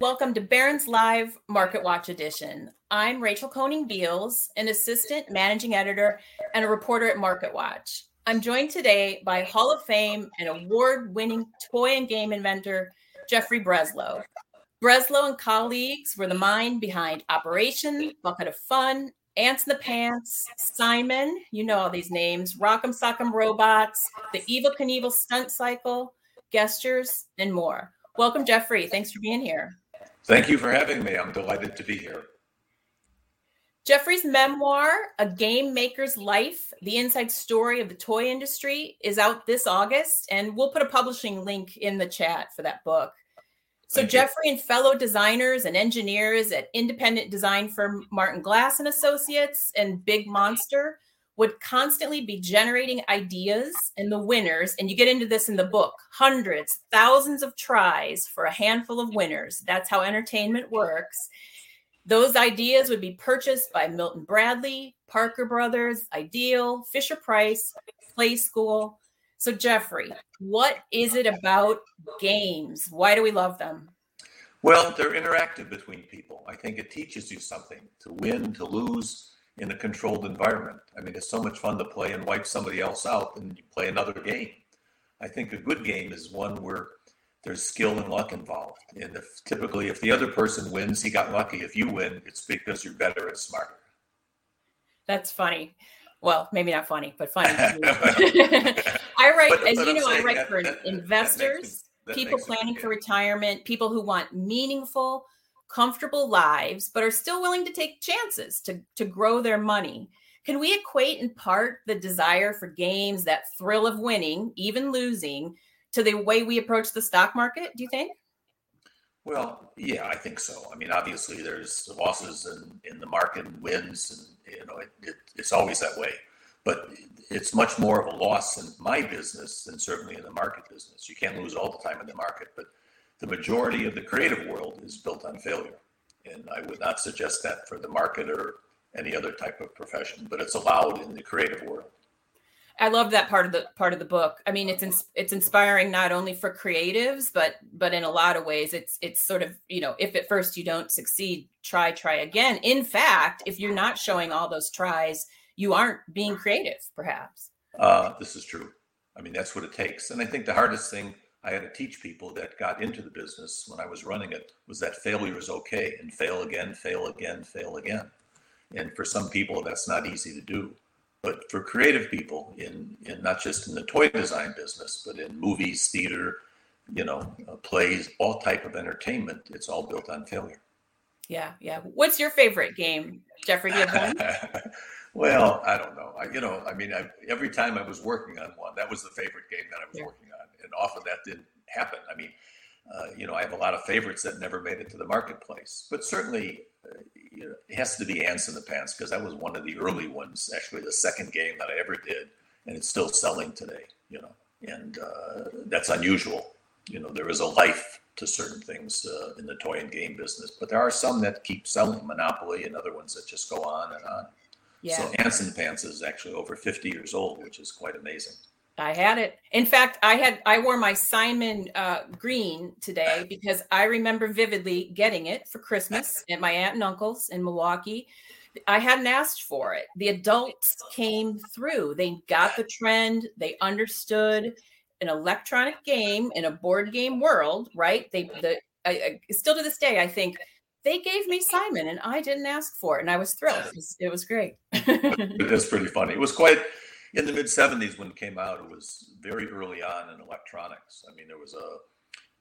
Welcome to Barron's Live Market Watch Edition. I'm Rachel Koning Beals, an assistant managing editor and a reporter at Market Watch. I'm joined today by Hall of Fame and award winning toy and game inventor, Jeffrey Breslow. Breslow and colleagues were the mind behind Operation, Bucket of Fun, Ants in the Pants, Simon, you know all these names, Rock'em Sock'em Robots, the Evel Knievel Stunt Cycle, Gestures, and more. Welcome, Jeffrey. Thanks for being here. Thank you for having me. I'm delighted to be here. Jeffrey's memoir, A Game Maker's Life The Inside Story of the Toy Industry, is out this August, and we'll put a publishing link in the chat for that book. So, Thank Jeffrey you. and fellow designers and engineers at independent design firm Marvin Glass and Associates and Big Monster would constantly be generating ideas and the winners and you get into this in the book hundreds thousands of tries for a handful of winners. That's how entertainment works. Those ideas would be purchased by milton bradley parker brothers ideal fisher price Playskool. so jeffrey what is it about games? Why do we love them? Well they're interactive between people. I think it teaches you something. To win to lose in a controlled environment. I mean, it's so much fun to play and wipe somebody else out and you play another game. I think a good game is one where there's skill and luck involved. And if typically if the other person wins, he got lucky. If you win, it's because you're better and smarter. That's funny. Well, maybe not funny, but funny. I write, but, as but you know, I write that, for that, investors, that people planning for retirement, people who want meaningful, comfortable lives, but are still willing to take chances to, to grow their money. Can we equate in part the desire for games, that thrill of winning, even losing, to the way we approach the stock market, do you think? Well, yeah, I think so. I mean, obviously, there's losses in, in the market and wins, and you know, it, it, it's always that way. But it's much more of a loss in my business than certainly in the market business. You can't lose all the time in the market, but the majority of the creative world is built on failure. And I would not suggest that for the market or any other type of profession, but it's allowed in the creative world. I love that part of the part of the book. I mean, it's ins- it's inspiring not only for creatives, but but in a lot of ways, it's it's sort of you know, if at first you don't succeed, try try again. In fact, if you're not showing all those tries, you aren't being creative, perhaps. Uh, this is true. I mean, that's what it takes. And I think the hardest thing I had to teach people that got into the business when I was running it was that failure is okay and fail again, fail again, fail again. And for some people, that's not easy to do. But for creative people, in, in not just in the toy design business, but in movies, theater, you know, uh, plays, all type of entertainment, it's all built on failure. Yeah, yeah. What's your favorite game, Jeffrey? Do you have one? well, I don't know. I, you know, I mean, I, every time I was working on one, that was the favorite game that I was yeah. working on and often that didn't happen. I mean, uh, you know, I have a lot of favorites that never made it to the marketplace, but certainly uh, you know, it has to be Ants in the Pants because that was one of the early ones, actually the second game that I ever did, and it's still selling today. You know, and uh, that's unusual. You know, there is a life to certain things uh, in the toy and game business, but there are some that keep selling, Monopoly, and other ones that just go on and on. Yeah. So Ants in the Pants is actually over 50 years old, which is quite amazing. I had it. In fact, I had I wore my Simon uh, green today because I remember vividly getting it for Christmas at my aunt and uncle's in Milwaukee. I hadn't asked for it. The adults came through. They got the trend. They understood an electronic game in a board game world, right? They the I, I, still to this day I think they gave me Simon and I didn't ask for it, and I was thrilled. It was, it was great. it is pretty funny. It was quite in the mid 70s when it came out it was very early on in electronics. I mean there was a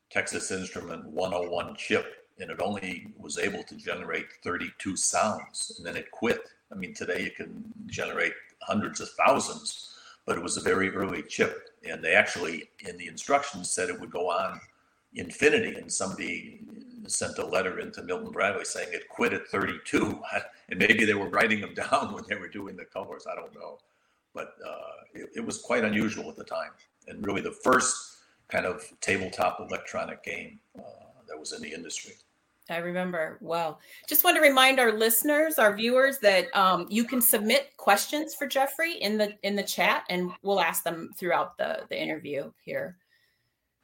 texas instrument 101 chip and it only was able to generate 32 sounds and then it quit. I mean today you can generate hundreds of thousands but it was a very early chip and they actually in the instructions said it would go on infinity, and somebody sent a letter into Milton Bradley saying it quit at 32, and maybe they were writing them down when they were doing the colors. I don't know, but uh, it, it was quite unusual at the time, and really the first kind of tabletop electronic game uh, that was in the industry. I remember. Well, just want to remind our listeners, our viewers, that um, you can submit questions for Jeffrey in the in the chat, and we'll ask them throughout the the interview here.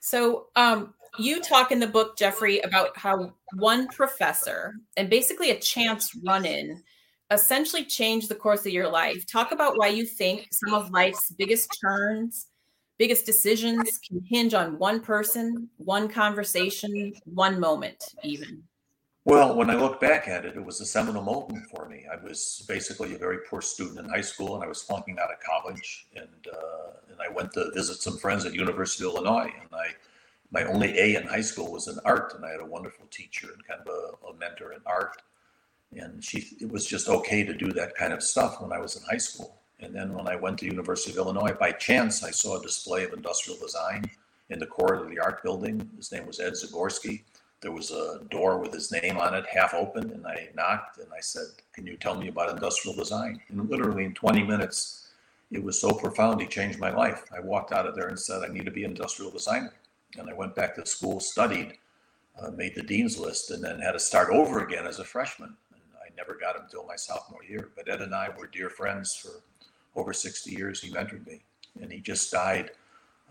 So, um, you talk in the book, Jeffrey, about how one professor and basically a chance run in essentially changed the course of your life. Talk about why you think some of life's biggest turns biggest decisions can hinge on one person, one conversation, one moment, even. Well, when I look back at it, it was a seminal moment for me. I was basically a very poor student in high school, and I was flunking out of college. And uh, and I went to visit some friends at University of Illinois, and I my only A in high school was in art, and I had a wonderful teacher and kind of a, a mentor in art. And she, it was just okay to do that kind of stuff when I was in high school. And then when I went to University of Illinois, by chance, I saw a display of industrial design in the corridor of the art building. His name was Ed Zagorski there was a door with his name on it, half open, and I knocked and I said, Can you tell me about industrial design? And literally in 20 minutes, it was so profound, he changed my life. I walked out of there and said, I need to be an industrial designer. And I went back to school, studied, uh, made the dean's list, and then had to start over again as a freshman. Never got him until my sophomore year. But Ed and I were dear friends for over 60 years. He mentored me, and he just died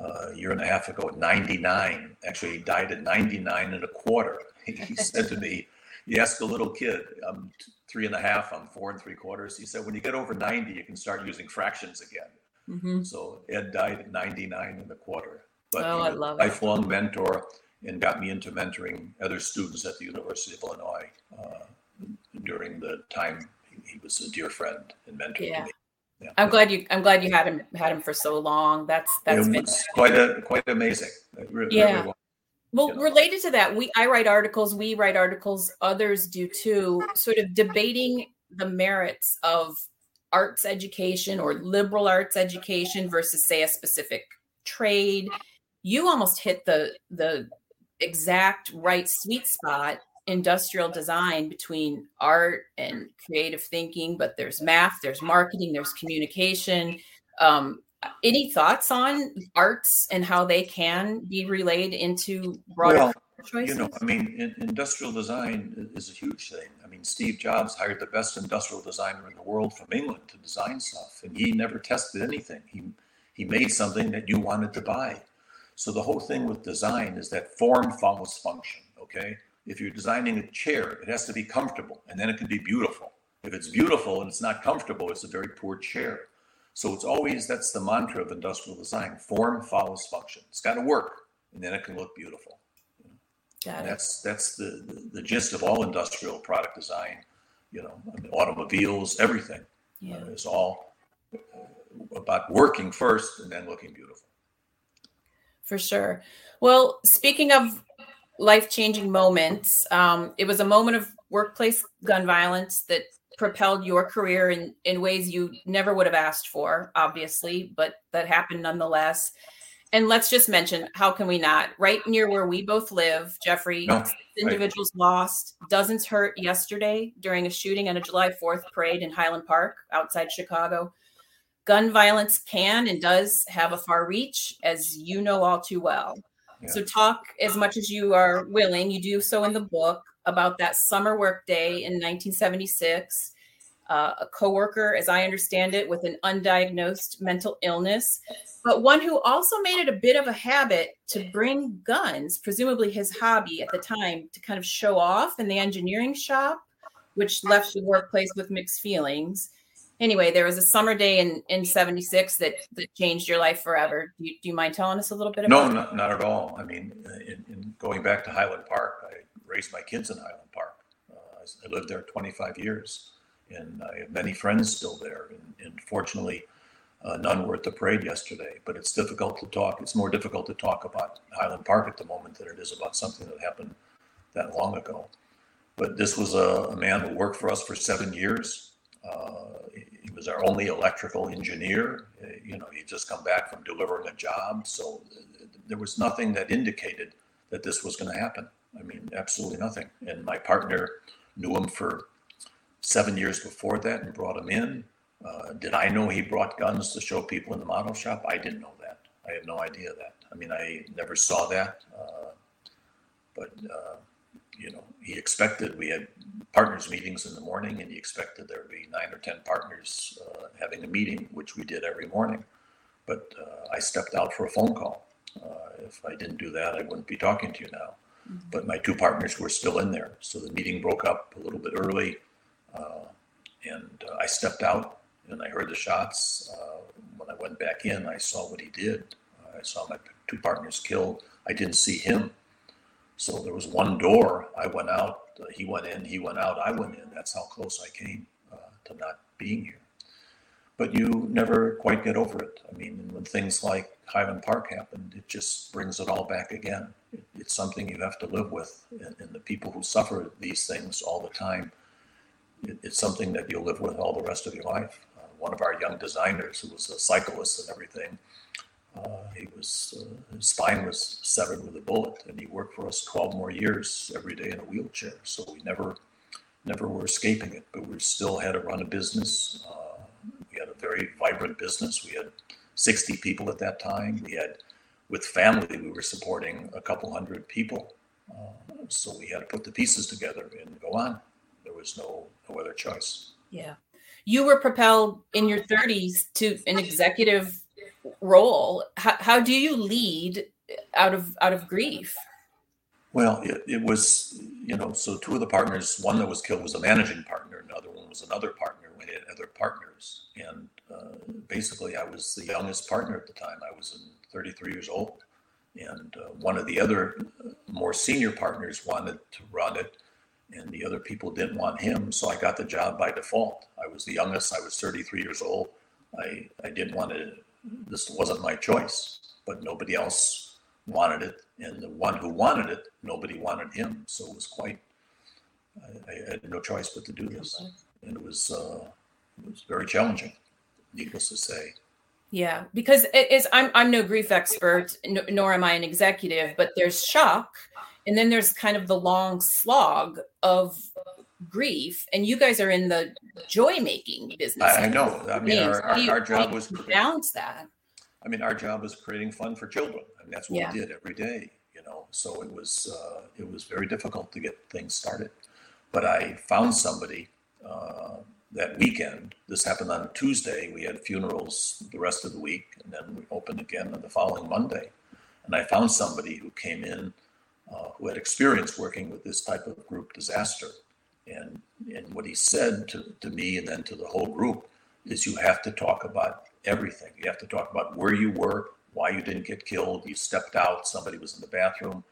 uh, a year and a half ago at 99. Actually, he died at 99 and a quarter. He said to me, he asked a little kid, I'm three and a half, I'm four and three quarters. He said, when you get over 90, you can start using fractions again. Mm-hmm. So Ed died at 99 and a quarter. But oh, I love a lifelong mentor and got me into mentoring other students at the University of Illinois uh, during the time he, was a dear friend and mentor yeah. to me. Yeah. I'm glad you. I'm glad you had him had him for so long. That's that's been quite a quite amazing. Really, yeah. Really well you know. related to that, we I write articles. We write articles. Others do too. Sort of debating the merits of arts education or liberal arts education versus, say, a specific trade. You almost hit the the exact right sweet spot industrial design between art and creative thinking, but there's math, there's marketing, there's communication. Um, any thoughts on arts and how they can be relayed into broader well, choices? You know, I mean, in, industrial design is a huge thing. I mean, Steve Jobs hired the best industrial designer in the world from England to design stuff, and he never tested anything. He he made something that you wanted to buy. So the whole thing with design is that form follows function. Okay, if you're designing a chair, it has to be comfortable and then it can be beautiful. If it's beautiful and it's not comfortable, it's a very poor chair. So it's always that's the mantra of industrial design form follows function. It's got to work and then it can look beautiful. Got that's that's the, the, the gist of all industrial product design. You know, I mean, automobiles, everything yeah. uh, is all about working first and then looking beautiful. For sure. Well, speaking of life changing moments. Um, it was a moment of workplace gun violence that propelled your career in, in ways you never would have asked for, obviously, but that happened nonetheless. And let's just mention how can we not? Right near where we both live, Jeffrey, no, individuals right. lost, dozens hurt yesterday during a shooting at a July 4th parade in Highland Park outside Chicago. Gun violence can and does have a far reach, as you know all too well. So talk as much as you are willing. You do so in the book about that summer work day in 1976. Uh, a coworker, as I understand it, with an undiagnosed mental illness, but one who also made it a bit of a habit to bring guns, presumably his hobby at the time, to kind of show off in the engineering shop, which left the workplace with mixed feelings anyway, there was a summer day in in '76 that that changed your life forever. Do you, do you mind telling us a little bit about? No, not, not at all. I mean, in, in, going back to Highland Park, I raised my kids in Highland Park. Uh, I lived there 25 years, and I have many friends still there. And, and fortunately, uh, none were at the parade yesterday. But it's difficult to talk. It's more difficult to talk about Highland Park at the moment than it is about something that happened that long ago. But this was a, a man who worked for us for seven years. Uh, he was our only electrical engineer. Uh, you know, he'd just come back from delivering a job. So uh, there was nothing that indicated that this was going to happen. I mean, absolutely nothing. And my partner knew him for seven years before that and brought him in. Uh, did I know he brought guns to show people in the model shop? I didn't know that. I had no idea that. I mean, I never saw that. Uh, but, uh, you know, he expected we had partners meetings in the morning and he expected there would be nine or 10 partners uh, having a meeting, which we did every morning. But uh, I stepped out for a phone call. Uh, if I didn't do that, I wouldn't be talking to you now. Mm-hmm. But my two partners were still in there. So the meeting broke up a little bit early. and I stepped out and I heard the shots. Uh, when I went back in, I saw what he did. Uh, I saw my two partners killed. I didn't see him. So there was one door. I went out. Uh, he went in. He went out. I went in. That's how close I came uh, to not being here. But you never quite get over it. I mean, when things like Highland Park happened, it just brings it all back again. It, it's something you have to live with. And, and the people who suffer these things all the time, it, it's something that you'll live with all the rest of your life one of our young designers who was a cyclist and everything. Uh, he was uh, his spine was severed with a bullet, and he worked for us 12 more years every day in a wheelchair. So we never, never were escaping it. But we still had to run a business. Uh, we had a very vibrant business. We had 60 people at that time. We had, with family, we were supporting a couple hundred people. Uh, so we had to put the pieces together and go on. There was no no other choice. Yeah you were propelled in your 30s to an executive role how, how do you lead out of out of grief well it, it was you know so two of the partners one that was killed was a managing partner another one was another partner we had other partners and uh, basically i was the youngest partner at the time i was 33 years old and uh, one of the other uh, more senior partners wanted to run it and the other people didn't want him. So I got the job by default. I was the youngest. I was 33 years old. I, I didn't want to, this wasn't my choice, but nobody else wanted it. And the one who wanted it, nobody wanted him. So it was quite, I, I had no choice but to do this. And it was, uh, it was very challenging, needless to say. Yeah, because it is. I'm I'm no grief expert, nor am I an executive, but there's shock, and then there's kind of the long slog of grief and you guys are in the joy making business. I, I know. I mean our, our, our, job was balance that. I mean our job was creating fun for children. I mean, that's what yeah. we did every day you know? So it was uh, it was very difficult to get things started. But i found somebody uh, that weekend this happened on tuesday we had funerals the rest of the week and then we opened again on the following monday. And i found somebody who came in uh, who had experience working with this type of group disaster. And, and what he said to, to me and then to the whole group is you have to talk about everything. You have to talk about where you were, why you didn't get killed, you stepped out, somebody was in the bathroom.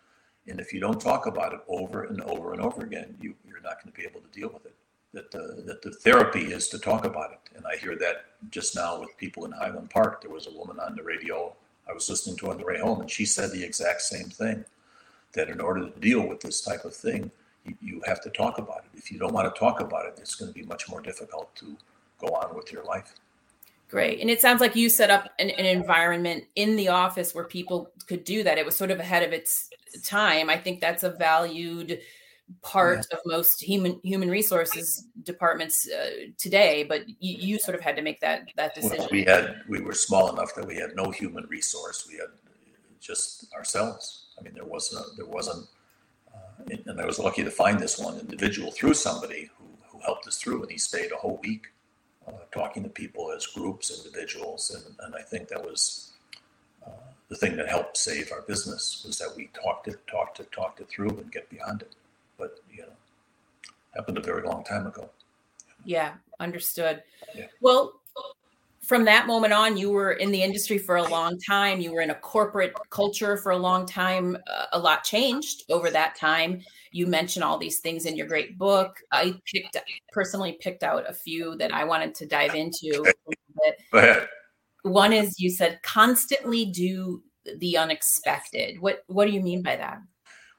And if you don't talk about it over and over and over again, you, you're not going to be able to deal with it. That the, that the therapy is to talk about it. And I hear that just now with people in Highland Park. There was a woman on the radio I was listening to on the way home, and she said the exact same thing that in order to deal with this type of thing, you, have to talk about it. If you don't want to talk about it, it's going to be much more difficult to go on with your life. Great. And it sounds like you set up an, an, environment in the office where people could do that. It was sort of ahead of its time. I think that's a valued part yeah. of most human human resources departments uh, today. But you, you, sort of had to make that that decision. Well, we had we were small enough that we had no human resource. We had just ourselves. I mean, there wasn't there wasn't, and I was lucky to find this one individual through somebody who, who helped us through, and he stayed a whole week uh, talking to people as groups, individuals, and, and I think that was uh, the thing that helped save our business was that we talked it, talked it, talked it through, and get beyond it. But you know, happened a very long time ago. Yeah, understood. Yeah. Well, from that moment on, you were in the industry for a long time. You were in a corporate culture for a long time. Uh, a lot changed over that time. You mentioned all these things in your great book. I picked personally picked out a few that I wanted to dive into. Go ahead. One is you said constantly do the unexpected. What what do you mean by that?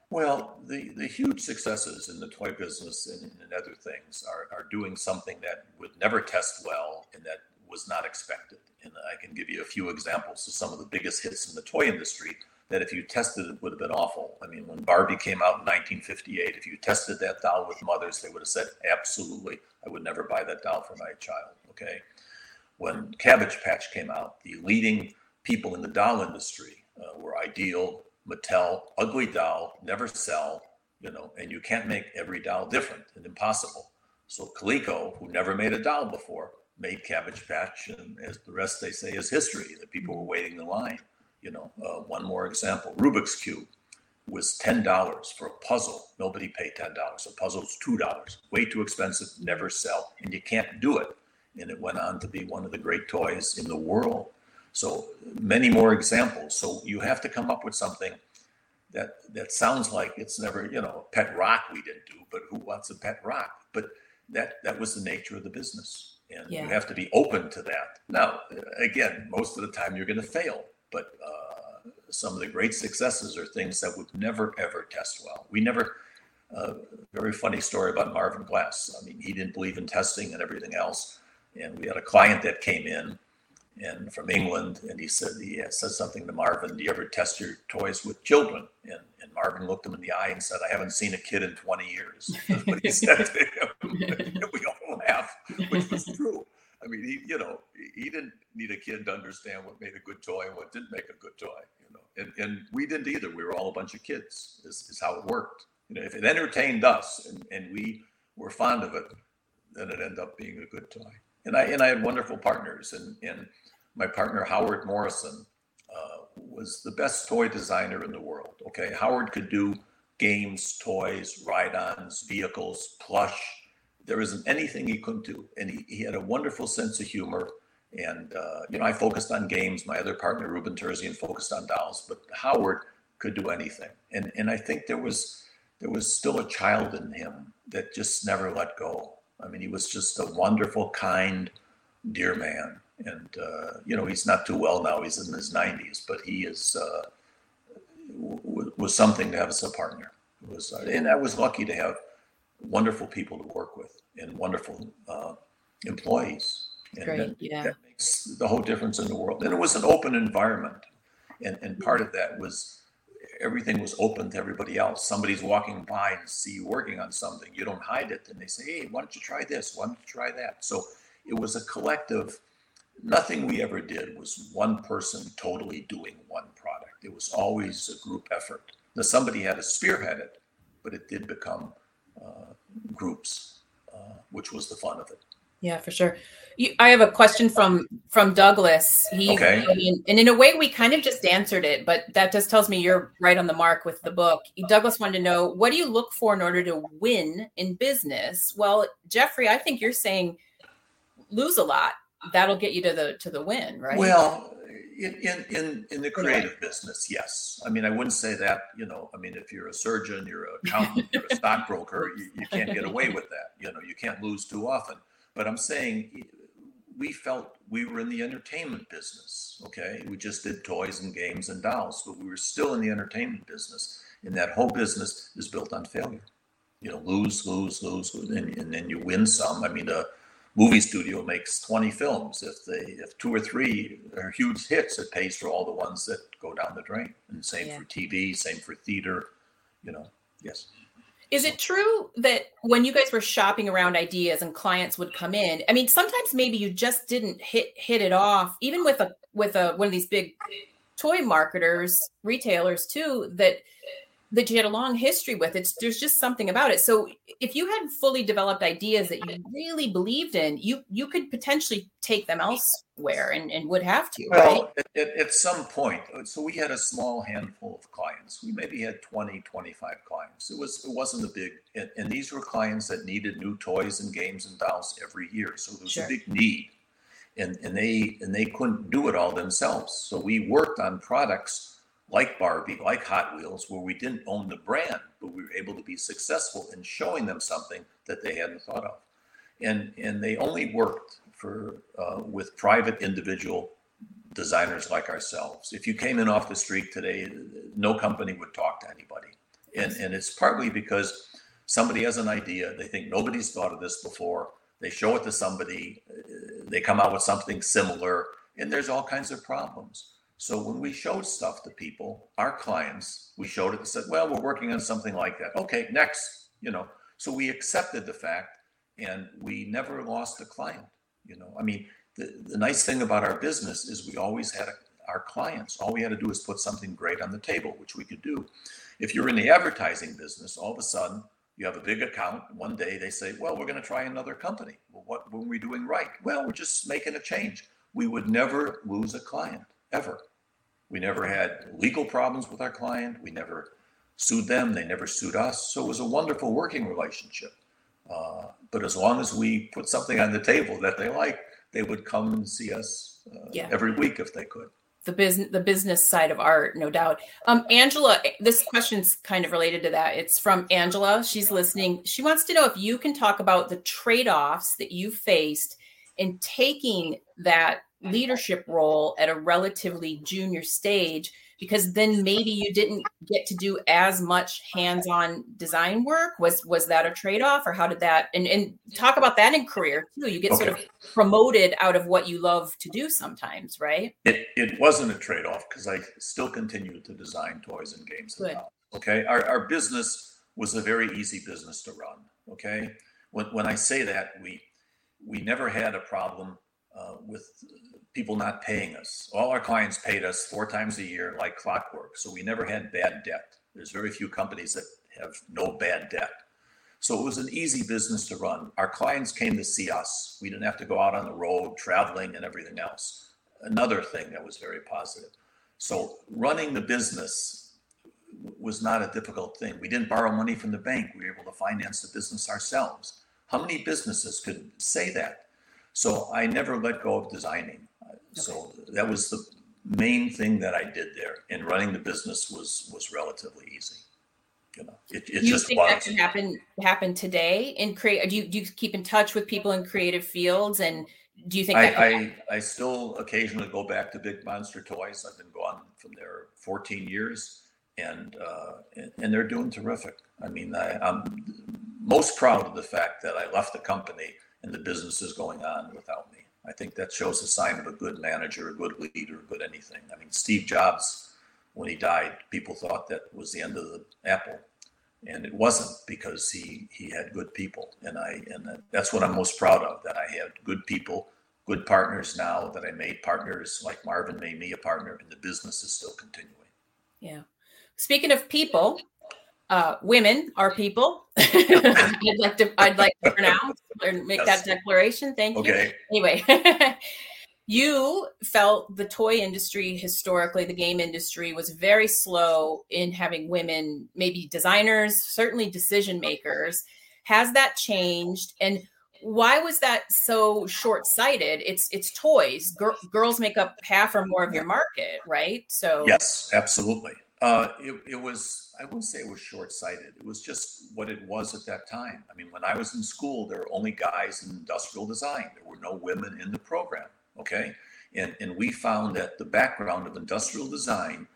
Well, the, the huge successes in the toy business and, and other things are, are doing something that would never test well and that was not expected. And I can give you a few examples of some of the biggest hits in the toy industry that if you tested it would have been awful. I mean, when Barbie came out in 1958, if you tested that doll with mothers, they would have said, absolutely, I would never buy that doll for my child. Okay. When Cabbage Patch came out, the leading people in the doll industry uh, were Ideal, Mattel, ugly doll, never sell, you know, and you can't make every doll different and impossible. So Coleco, who never made a doll before, made Cabbage Patch, and as the rest they say is history. That people were waiting in line. You know, uh, one more example: Rubik's cube was ten dollars for a puzzle. Nobody paid ten dollars. A puzzle puzzle's two dollars. Way too expensive. Never sell, and you can't do it. And it went on to be one of the great toys in the world. So many more examples. So you have to come up with something that that sounds like it's never, you know, pet rock we didn't do, but who wants a pet rock? But that that was the nature of the business, and yeah. you have to be open to that. Now, again, most of the time you're going to fail, but uh, some of the great successes are things that would never ever test well. We never. Uh, very funny story about Marvin Glass. I mean, he didn't believe in testing and everything else, and we had a client that came in and from England, and he said he said something to Marvin. Do you ever test your toys with children? And, and Marvin looked him in the eye and said, "I haven't seen a kid in 20 years." That's what he said to him. which was true. I mean, he you know he didn't need a kid to understand what made a good toy and what didn't make a good toy. You know, and and we didn't either. We were all a bunch of kids. Is is how it worked. You know, if it entertained us and, and we were fond of it, then it ended up being a good toy. And I and I had wonderful partners and and my partner Howard Morrison uh, was the best toy designer in the world. Okay, Howard could do games, toys, ride-ons, vehicles, plush. There isn't anything he couldn't do, and he, he had a wonderful sense of humor. And uh, you know, I focused on games. My other partner, Rouben Terzian, focused on dolls. But Howard could do anything, and and I think there was there was still a child in him that just never let go. I mean, he was just a wonderful, kind, dear man and uh, you know he's not too well now. He's in his 90s, but he is uh, w- was something to have as a partner. It was, uh, and I was lucky to have wonderful people to work with and wonderful uh, employees. And Great, that, yeah. that makes the whole difference in the world. And it was an open environment, and and part of that was everything was open to everybody else. Somebody's walking by and see you working on something, you don't hide it, and they say, "Hey, why don't you try this? Why don't you try that?" So it was a collective nothing we ever did was one person totally doing one product. It was always a group effort. Now, somebody had to spearhead it, but it did become uh, groups, uh, which was the fun of it. Yeah, for sure. You, I have a question from from Douglas. He, okay. And in a way, we kind of just answered it, but that just tells me you're right on the mark with the book. Douglas wanted to know what do you look for in order to win in business? Well, Jeffrey, I think you're saying lose a lot that'll get you to the to the win, right? Well, in in in, in the creative business, yes. I mean, I wouldn't say that. You know, I mean, if you're a surgeon, you're an accountant, you're a stockbroker, you, you can't get away with that. You know, you can't lose too often. But I'm saying we felt we were in the entertainment business. Okay, we just did toys and games and dolls, but we were still in the entertainment business, and that whole business is built on failure. You know, lose, lose, lose, and, and then you win some. I mean, uh, movie studio makes 20 films. If they if two or three are huge hits, it pays for all the ones that go down the drain. And same yeah. for TV, same for theater, you know. Yes. Is it true that when you guys were shopping around ideas and clients would come in, I mean, sometimes maybe you just didn't hit hit it off, even with a with a one of these big toy marketers, retailers too, that that you had a long history with. It's there's just something about it. So if you had fully developed ideas that you really believed in, you you could potentially take them elsewhere and, and would have to. Well, right? at, at some point, uh, so we had a small handful of clients. We maybe had 20, 25 clients. It was it wasn't a big, and, and these were clients that needed new toys and games and dolls every year. So there was sure. a big need, and and they and they couldn't do it all themselves. So we worked on products like Barbie, like Hot Wheels, where we didn't own the brand, but we were able to be successful in showing them something that they hadn't thought of. And, and they only worked for uh, with private individual designers like ourselves. If you came in off the street today, no company would talk to anybody. And, and it's partly because somebody has an idea, they think nobody's thought of this before, they show it to somebody, they come out with something similar, and there's all kinds of problems. So when we showed stuff to people, our clients, we showed it and said, well, we're working on something like that. Okay, next, you know. So we accepted the fact and we never lost a client. You know, I mean, the, the nice thing about our business is we always had a, our clients. All we had to do is put something great on the table, which we could do. If you're in the advertising business, all of a sudden you have a big account. One day they say, well, we're going to try another company. Well, what were we doing right? Well, we're just making a change. We would never lose a client, ever. We never had legal problems with our client. We never sued them. They never sued us. So it was a wonderful working relationship. Uh, but as long as we put something on the table that they like, they would come and see us uh, yeah. every week if they could. The business, the business side of art, no doubt. Um, Angela, this question's kind of related to that. It's from Angela. She's listening. She wants to know if you can talk about the trade-offs that you faced in taking that leadership role at a relatively junior stage because then maybe you didn't get to do as much hands-on design work. Was was that a trade-off or how did that and, and talk about that in career too. You get okay. sort of promoted out of what you love to do sometimes right? It, it wasn't a trade-off because i still continued to design toys and games Good. okay? Our, our business was a very easy business to run okay? When, when i say that we we never had a problem uh, with people not paying us. All our clients paid us four times a year, like clockwork. So we never had bad debt. There's very few companies that have no bad debt. So it was an easy business to run. Our clients came to see us. We didn't have to go out on the road traveling and everything else. Another thing that was very positive. So running the business was not a difficult thing. We didn't borrow money from the bank. We were able to finance the business ourselves. How many businesses could say that? So I never let go of designing. So that was the main thing that I did there. And running the business was was relatively easy. You know, it, it you just think was. that can happen happen today in create? Do you do you keep in touch with people in creative fields and do you think I, I, I, still occasionally go back to Big Monster Toys. I've been gone from there 14 years, and uh, and they're doing terrific. I mean, I, I'm most proud of the fact that I left the company and the business is going on without me. I think that shows a sign of a good manager, a good leader, a good anything. I mean, Steve Jobs, when he died, people thought that was the end of the apple, and it wasn't because he he had good people, and I and that's what I'm most proud of. That I had good people, good partners now. That I made partners like Marvin made me a partner, and the business is still continuing. Yeah. Speaking of people, uh, women are people. I'd like to I'd like to pronounce and make yes. that declaration. Thank okay. you. Anyway, you felt the toy industry historically, the game industry was very slow in having women, maybe designers, certainly decision makers. Has that changed? And why was that so short-sighted? It's it's toys. Gir- girls make up half or more of your market, right? So yes, absolutely. Uh, it, it was, I wouldn't say it was short sighted. It was just what it was at that time. I mean, when I was in school, there were only guys in industrial design, there were no women in the program. Okay. And, and we found that the background of industrial design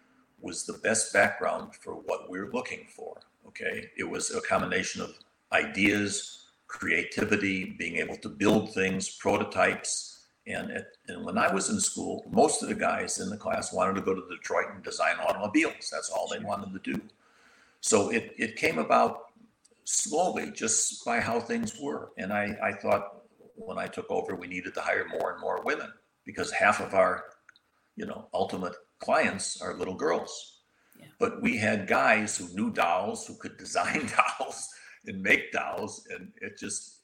was the best background for what we we're looking for. Okay. It was a combination of ideas, creativity, being able to build things, prototypes, and, it, and when I was in school, most of the guys in the class wanted to go to Detroit and design automobiles. That's all they wanted to do. So it, it came about slowly just by how things were. And I, I thought when I took over, we needed to hire more and more women because half of our, you know, ultimate clients are little girls. Yeah. But we had guys who knew dolls, who could design dolls and make dolls. And it just,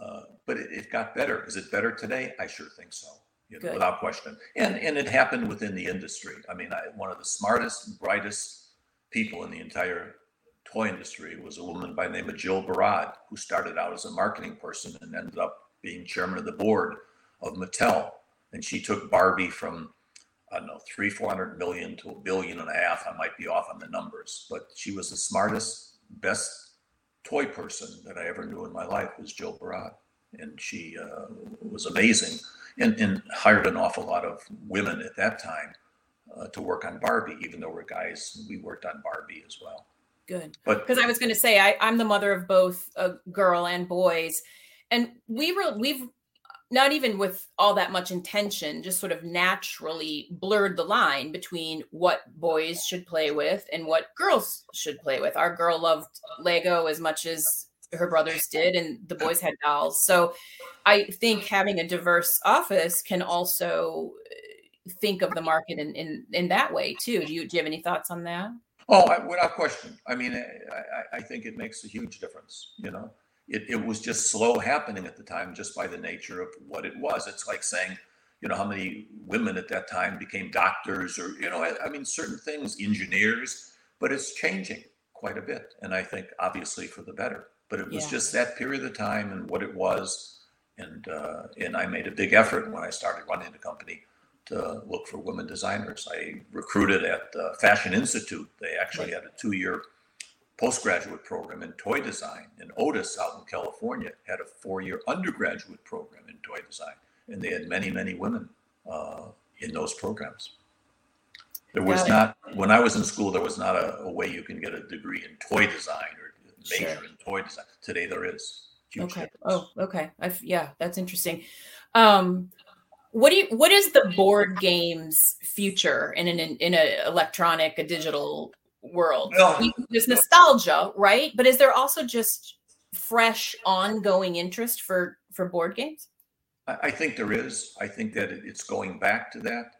uh, but it, it, got better. Is it better today? I sure think so, you know, without question. And and it happened within the industry. I mean, I, one of the smartest, brightest people in the entire toy industry was a woman by the name of Jill Barad, who started out as a marketing person and ended up being chairman of the board of Mattel. And she took Barbie from I don't know three, four hundred million to a billion and a half. I might be off on the numbers, but she was the smartest, best toy person that I ever knew in my life was Jill Barad. And she uh, was amazing and, and, hired an awful lot of women at that time uh, to work on Barbie, even though we're guys, we worked on Barbie as well. Good. But because I was going to say, I, I'm the mother of both a girl and boys. And we were, we've not even with all that much intention, just sort of naturally blurred the line between what boys should play with and what girls should play with. Our girl loved Lego as much as her brothers did, and the boys had dolls. So I think having a diverse office can also uh, think of the market in in, in that way too. Do you, do you have any thoughts on that? Oh, without question. I mean, I, I think it makes a huge difference. You know, it, it was just slow happening at the time, just by the nature of what it was. It's like saying, you know, how many women at that time became doctors, or you know, I, I mean, certain things, engineers. But it's changing quite a bit, and I think obviously for the better. But it was yeah. just that period of time and what it was, and uh, and I made a big effort when I started running the company to look for women designers. I recruited at the Fashion Institute. They actually had a two-year postgraduate program in toy design. And Otis out in California had a four-year undergraduate program in toy design, and they had many, many women uh, in those programs. There was not when I was in school. There was not a, a, way you can get a degree in toy design or major sure. in toy design. Today there is. okay. Difference. Oh, okay. I've, yeah, that's interesting. Um, what do you what is the board games future in an in a electronic a digital world. Well, there's nostalgia right? But is there also just fresh ongoing interest for for board games? I think there is. I think that it's going back to that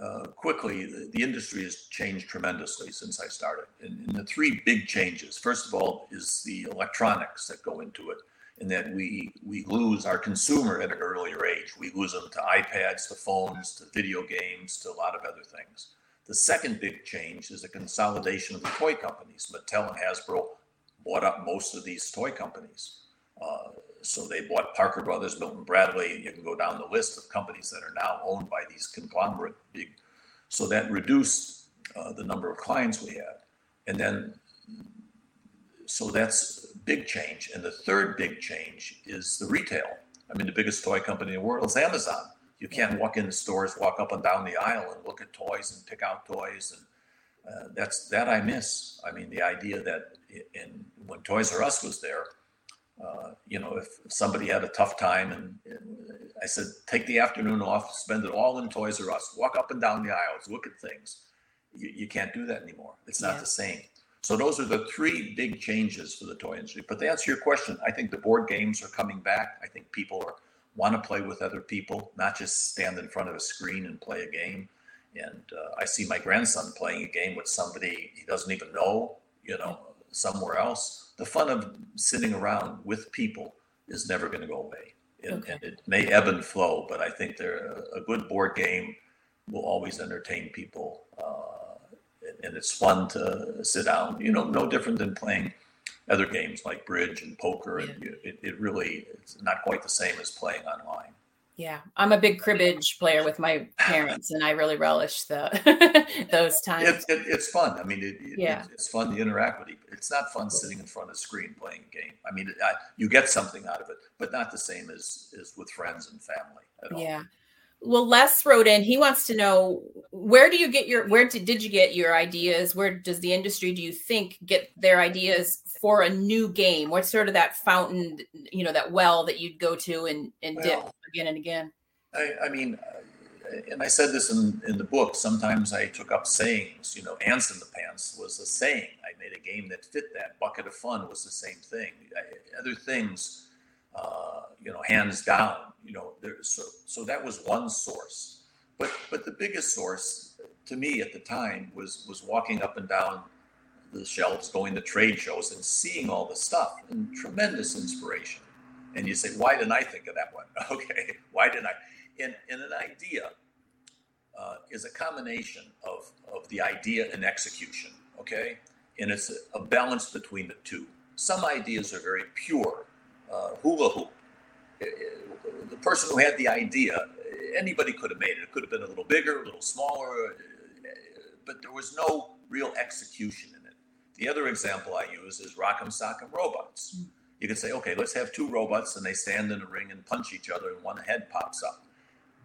uh, quickly. The, the, industry has changed tremendously since i started. And, and the three big changes first of all is the electronics that go into it and that we we lose our consumer at an earlier age. We lose them to iPads, to phones, to video games, to a lot of other things. The second big change is the consolidation of the toy companies. Mattel and Hasbro bought up most of these toy companies. Uh, so they bought Parker Brothers, Milton Bradley. You can go down the list of companies that are now owned by these conglomerate big. So that reduced uh, the number of clients we had, and then so that's big change. And the third big change is the retail. I mean, the biggest toy company in the world is Amazon. You can't walk into stores, walk up and down the aisle and look at toys and pick out toys. And uh, that's that I miss. I mean, the idea that in when Toys R Us was there, uh, you know, if somebody had a tough time and, and, I said, take the afternoon off, spend it all in Toys R Us, walk up and down the aisles, look at things. You, you can't do that anymore. It's not yeah. the same. So those are the three big changes for the toy industry. But to answer your question, I think the board games are coming back. I think people are, want to play with other people, not just stand in front of a screen and play a game. And uh, I see my grandson playing a game with somebody he doesn't even know, you know, somewhere else. The fun of sitting around with people is never going to go away. And, okay. and, it may ebb and flow, but I think they're a good board game will always entertain people. Uh, and it's fun to sit down. You know, no different than playing other games like bridge and poker. And you, it, it really it's not quite the same as playing online. Yeah, I'm a big cribbage player with my parents, and I really relish the those times. It, it, it's fun. I mean, it, yeah. it's fun to interact with people. It's not fun sitting in front of a screen playing a game. I mean, I, you get something out of it, but not the same as as with friends and family at all. Yeah, well les wrote in he wants to know where do you get your where did, did you get your ideas? Where does the industry do you think get their ideas for a new game? What's sort of that fountain you know that well that you'd go to and and well, dip again and again? I, I mean uh, and i said this in, in the book sometimes i took up sayings you know ants in the pants was a saying. I made a game that fit that. Bucket of fun was the same thing. I, other things uh, you know hands down you know, there, so so that was one source. But but the biggest source to me at the time was was walking up and down the shelves, going to trade shows and seeing all the stuff and tremendous inspiration. And you say, why didn't I think of that one? Okay, why didn't I? And, and an idea uh, is a combination of, of the idea and execution, okay? And it's a, a balance between the two. Some ideas are very pure, hula hoop, the person who had the idea, anybody could have made it. It could have been a little bigger, a little smaller, but there was no real execution in it. The other example I use is Rock'em Sock'em Robots. You can say, okay, let's have two robots and they stand in a ring and punch each other and one head pops up.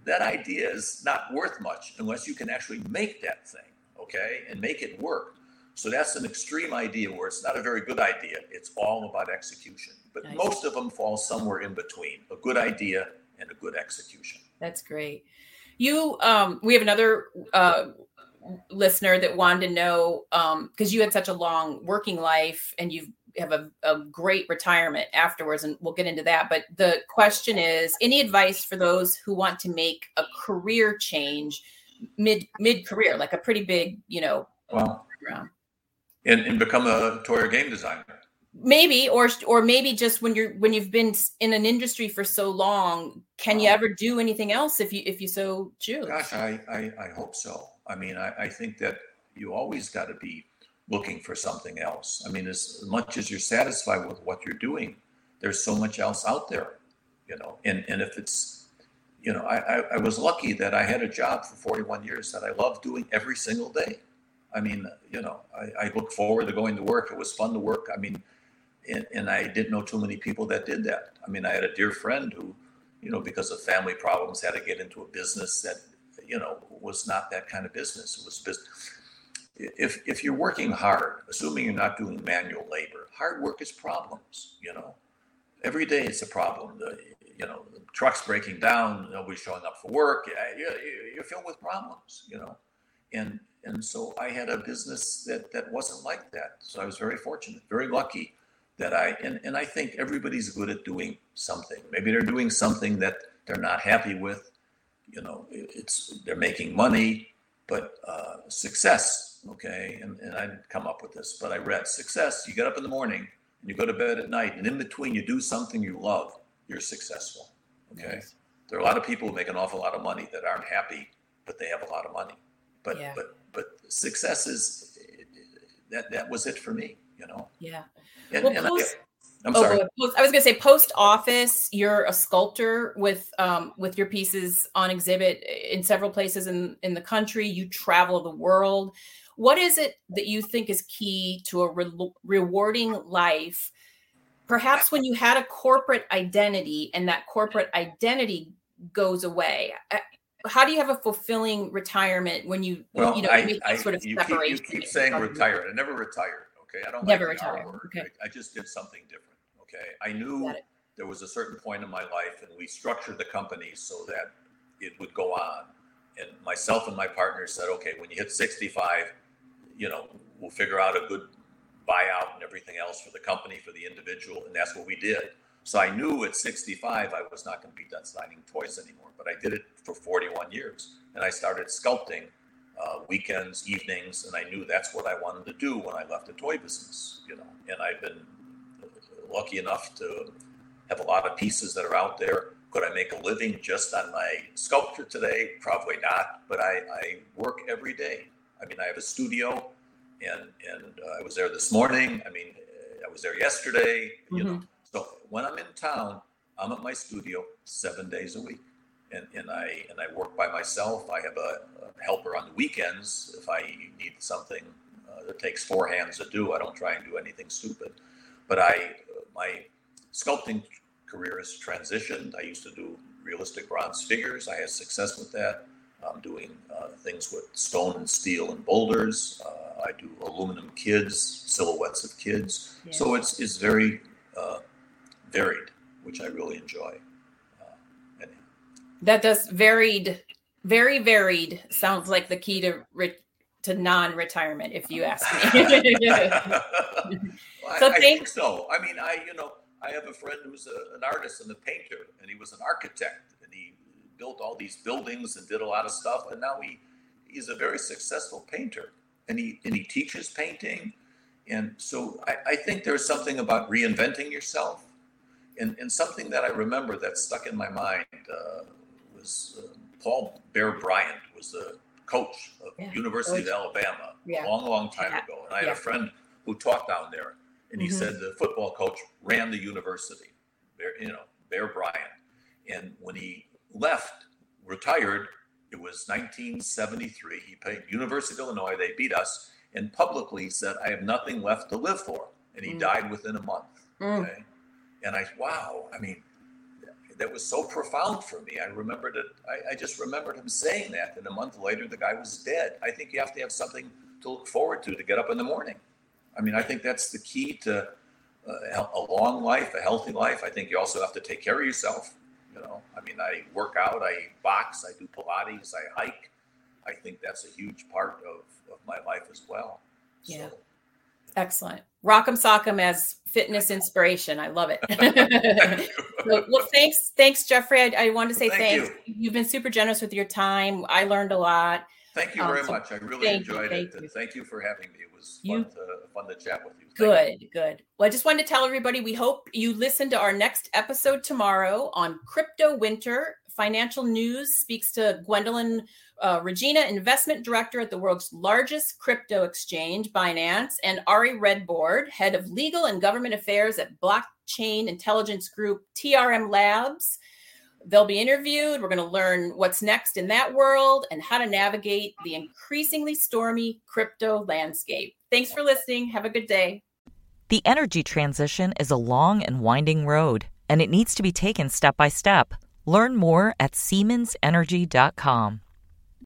That idea is not worth much unless you can actually make that thing, okay, and make it work. So that's an extreme idea where it's not a very good idea. It's all about execution. But nice. most of them fall somewhere in between a good idea and a good execution. That's great. You, um, we have another uh, listener that wanted to know because um, you had such a long working life and you have a, a great retirement afterwards, and we'll get into that. But the question is, any advice for those who want to make a career change mid mid career, like a pretty big, you know, well, and, and become a toy or game designer maybe or or maybe just when you're when you've been in an industry for so long can you uh-huh. ever do anything else if you if you so choose? Gosh i i, I hope so. I mean I, I think that you always got to be looking for something else. I mean as much as you're satisfied with what you're doing there's so much else out there you know? And and if it's you know i i, I was lucky that i had a job for 41 years that i love doing every single day. I mean, you know, I, I look forward to going to work. It was fun to work. I mean, and, and I didn't know too many people that did that. I mean, I had a dear friend who, you know, because of family problems, had to get into a business that, you know, was not that kind of business. It was business. If if you're working hard, assuming you're not doing manual labor, hard work is problems. You know, every day it's a problem. The, you know, truck's breaking down, nobody's showing up for work. You, you're filled with problems. You know, and and so I had a business that that wasn't like that. So I was very fortunate, very lucky that I and, and I think everybody's good at doing something. Maybe they're doing something that they're not happy with. You know, it's they're making money, but uh, success. Okay, and, and I didn't come up with this, but I read success. You get up in the morning and you go to bed at night, and in between you do something you love. You're successful. Okay, nice. there are a lot of people who make an awful lot of money that aren't happy, but they have a lot of money. But yeah. but but success is that that was it for me. You know. Yeah. And, well, and post, I, am oh, sorry. Post, I was going to say post office. You're a sculptor with um, with your pieces on exhibit in several places in in the country. You travel the world. What is it that you think is key to a re- rewarding life? Perhaps when you had a corporate identity and that corporate identity goes away. Uh, how do you have a fulfilling retirement when you well, you know I, I, sort of you separation? Keep, you keep saying retired. I never retired. Okay, I don't never like retire. Okay, I, I, just did something different. Okay, I knew there was a certain point in my life, and we structured the company so that it would go on. And myself and my partner said, okay, when you hit 65, you know, we'll figure out a good buyout and everything else for the company, for the individual, and that's what we did. So I knew at 65 I was not going to be done signing toys anymore, but I did it for 41 years, and I started sculpting uh, weekends, evenings, and I knew that's what I wanted to do when I left the toy business, you know. And I've been lucky enough to have a lot of pieces that are out there. Could I make a living just on my sculpture today? Probably not, but I, I work every day. I mean, I have a studio, and and uh, I was there this morning. I mean, I was there yesterday. You mm-hmm. know, so when I'm in town, I'm at my studio seven days a week and, and I and I work by myself. I have a, a helper on the weekends if I need something uh, that takes four hands to do. I don't try and do anything stupid. But I my sculpting career has transitioned. I used to do realistic bronze figures. I had success with that. I'm doing uh, things with stone and steel and boulders. Uh, I do aluminum kids, silhouettes of kids. Yeah. So it's it's very uh, varied, which I really enjoy that does varied very varied sounds like the key to re- to non-retirement if you ask me. Well, so I, I think so. I mean i you know i have a friend who's a, an artist and a painter and he was an architect and he built all these buildings and did a lot of stuff and now he he's a very successful painter and he and he teaches painting. And so i, I think there's something about reinventing yourself and, and something that i remember that stuck in my mind uh, was uh, Paul Bear Bryant was the coach of yeah. University coach. of Alabama yeah. a long, long time yeah. ago. And I had a friend who taught down there, and he mm-hmm. said the football coach ran the university, Bear, you know, Bear Bryant. And when he left, retired, it was 1973. He played University of Illinois. They beat us, and publicly said, "I have nothing left to live for." And he mm. died within a month. Mm. Okay, and I, wow, I mean, that was so profound for me. I remembered it. I, I, just remembered him saying that. And a month later, the guy was dead. I think you have to have something to look forward to to get up in the morning. I mean, I think that's the key to uh, a long life, a healthy life. I think you also have to take care of yourself. You know, I mean, I work out, I box, I do Pilates, I hike. I think that's a huge part of, of my life as well. Yeah. So, Excellent. Rock'em Sock'em as fitness inspiration. I love it. so, well, thanks, thanks, Jeffrey. I, I wanted to say thank thanks. You. have been super generous with your time. I learned a lot. Thank you very um, so much. I really enjoyed you, it. Thank you. Thank you for having me. It was you, fun, to, fun to chat with you. Thank good, you. good. Well, I just wanted to tell everybody we hope you listen to our next episode tomorrow on Crypto Winter. Financial News speaks to Gwendolyn uh, Regina, investment director at the world's largest crypto exchange, Binance, and Ari Redbord, head of legal and government affairs at blockchain intelligence group TRM Labs. They'll be interviewed. We're going to learn what's next in that world and how to navigate the increasingly stormy crypto landscape. Thanks for listening. Have a good day. The energy transition is a long and winding road, and it needs to be taken step by step. Learn more at SiemensEnergy.com.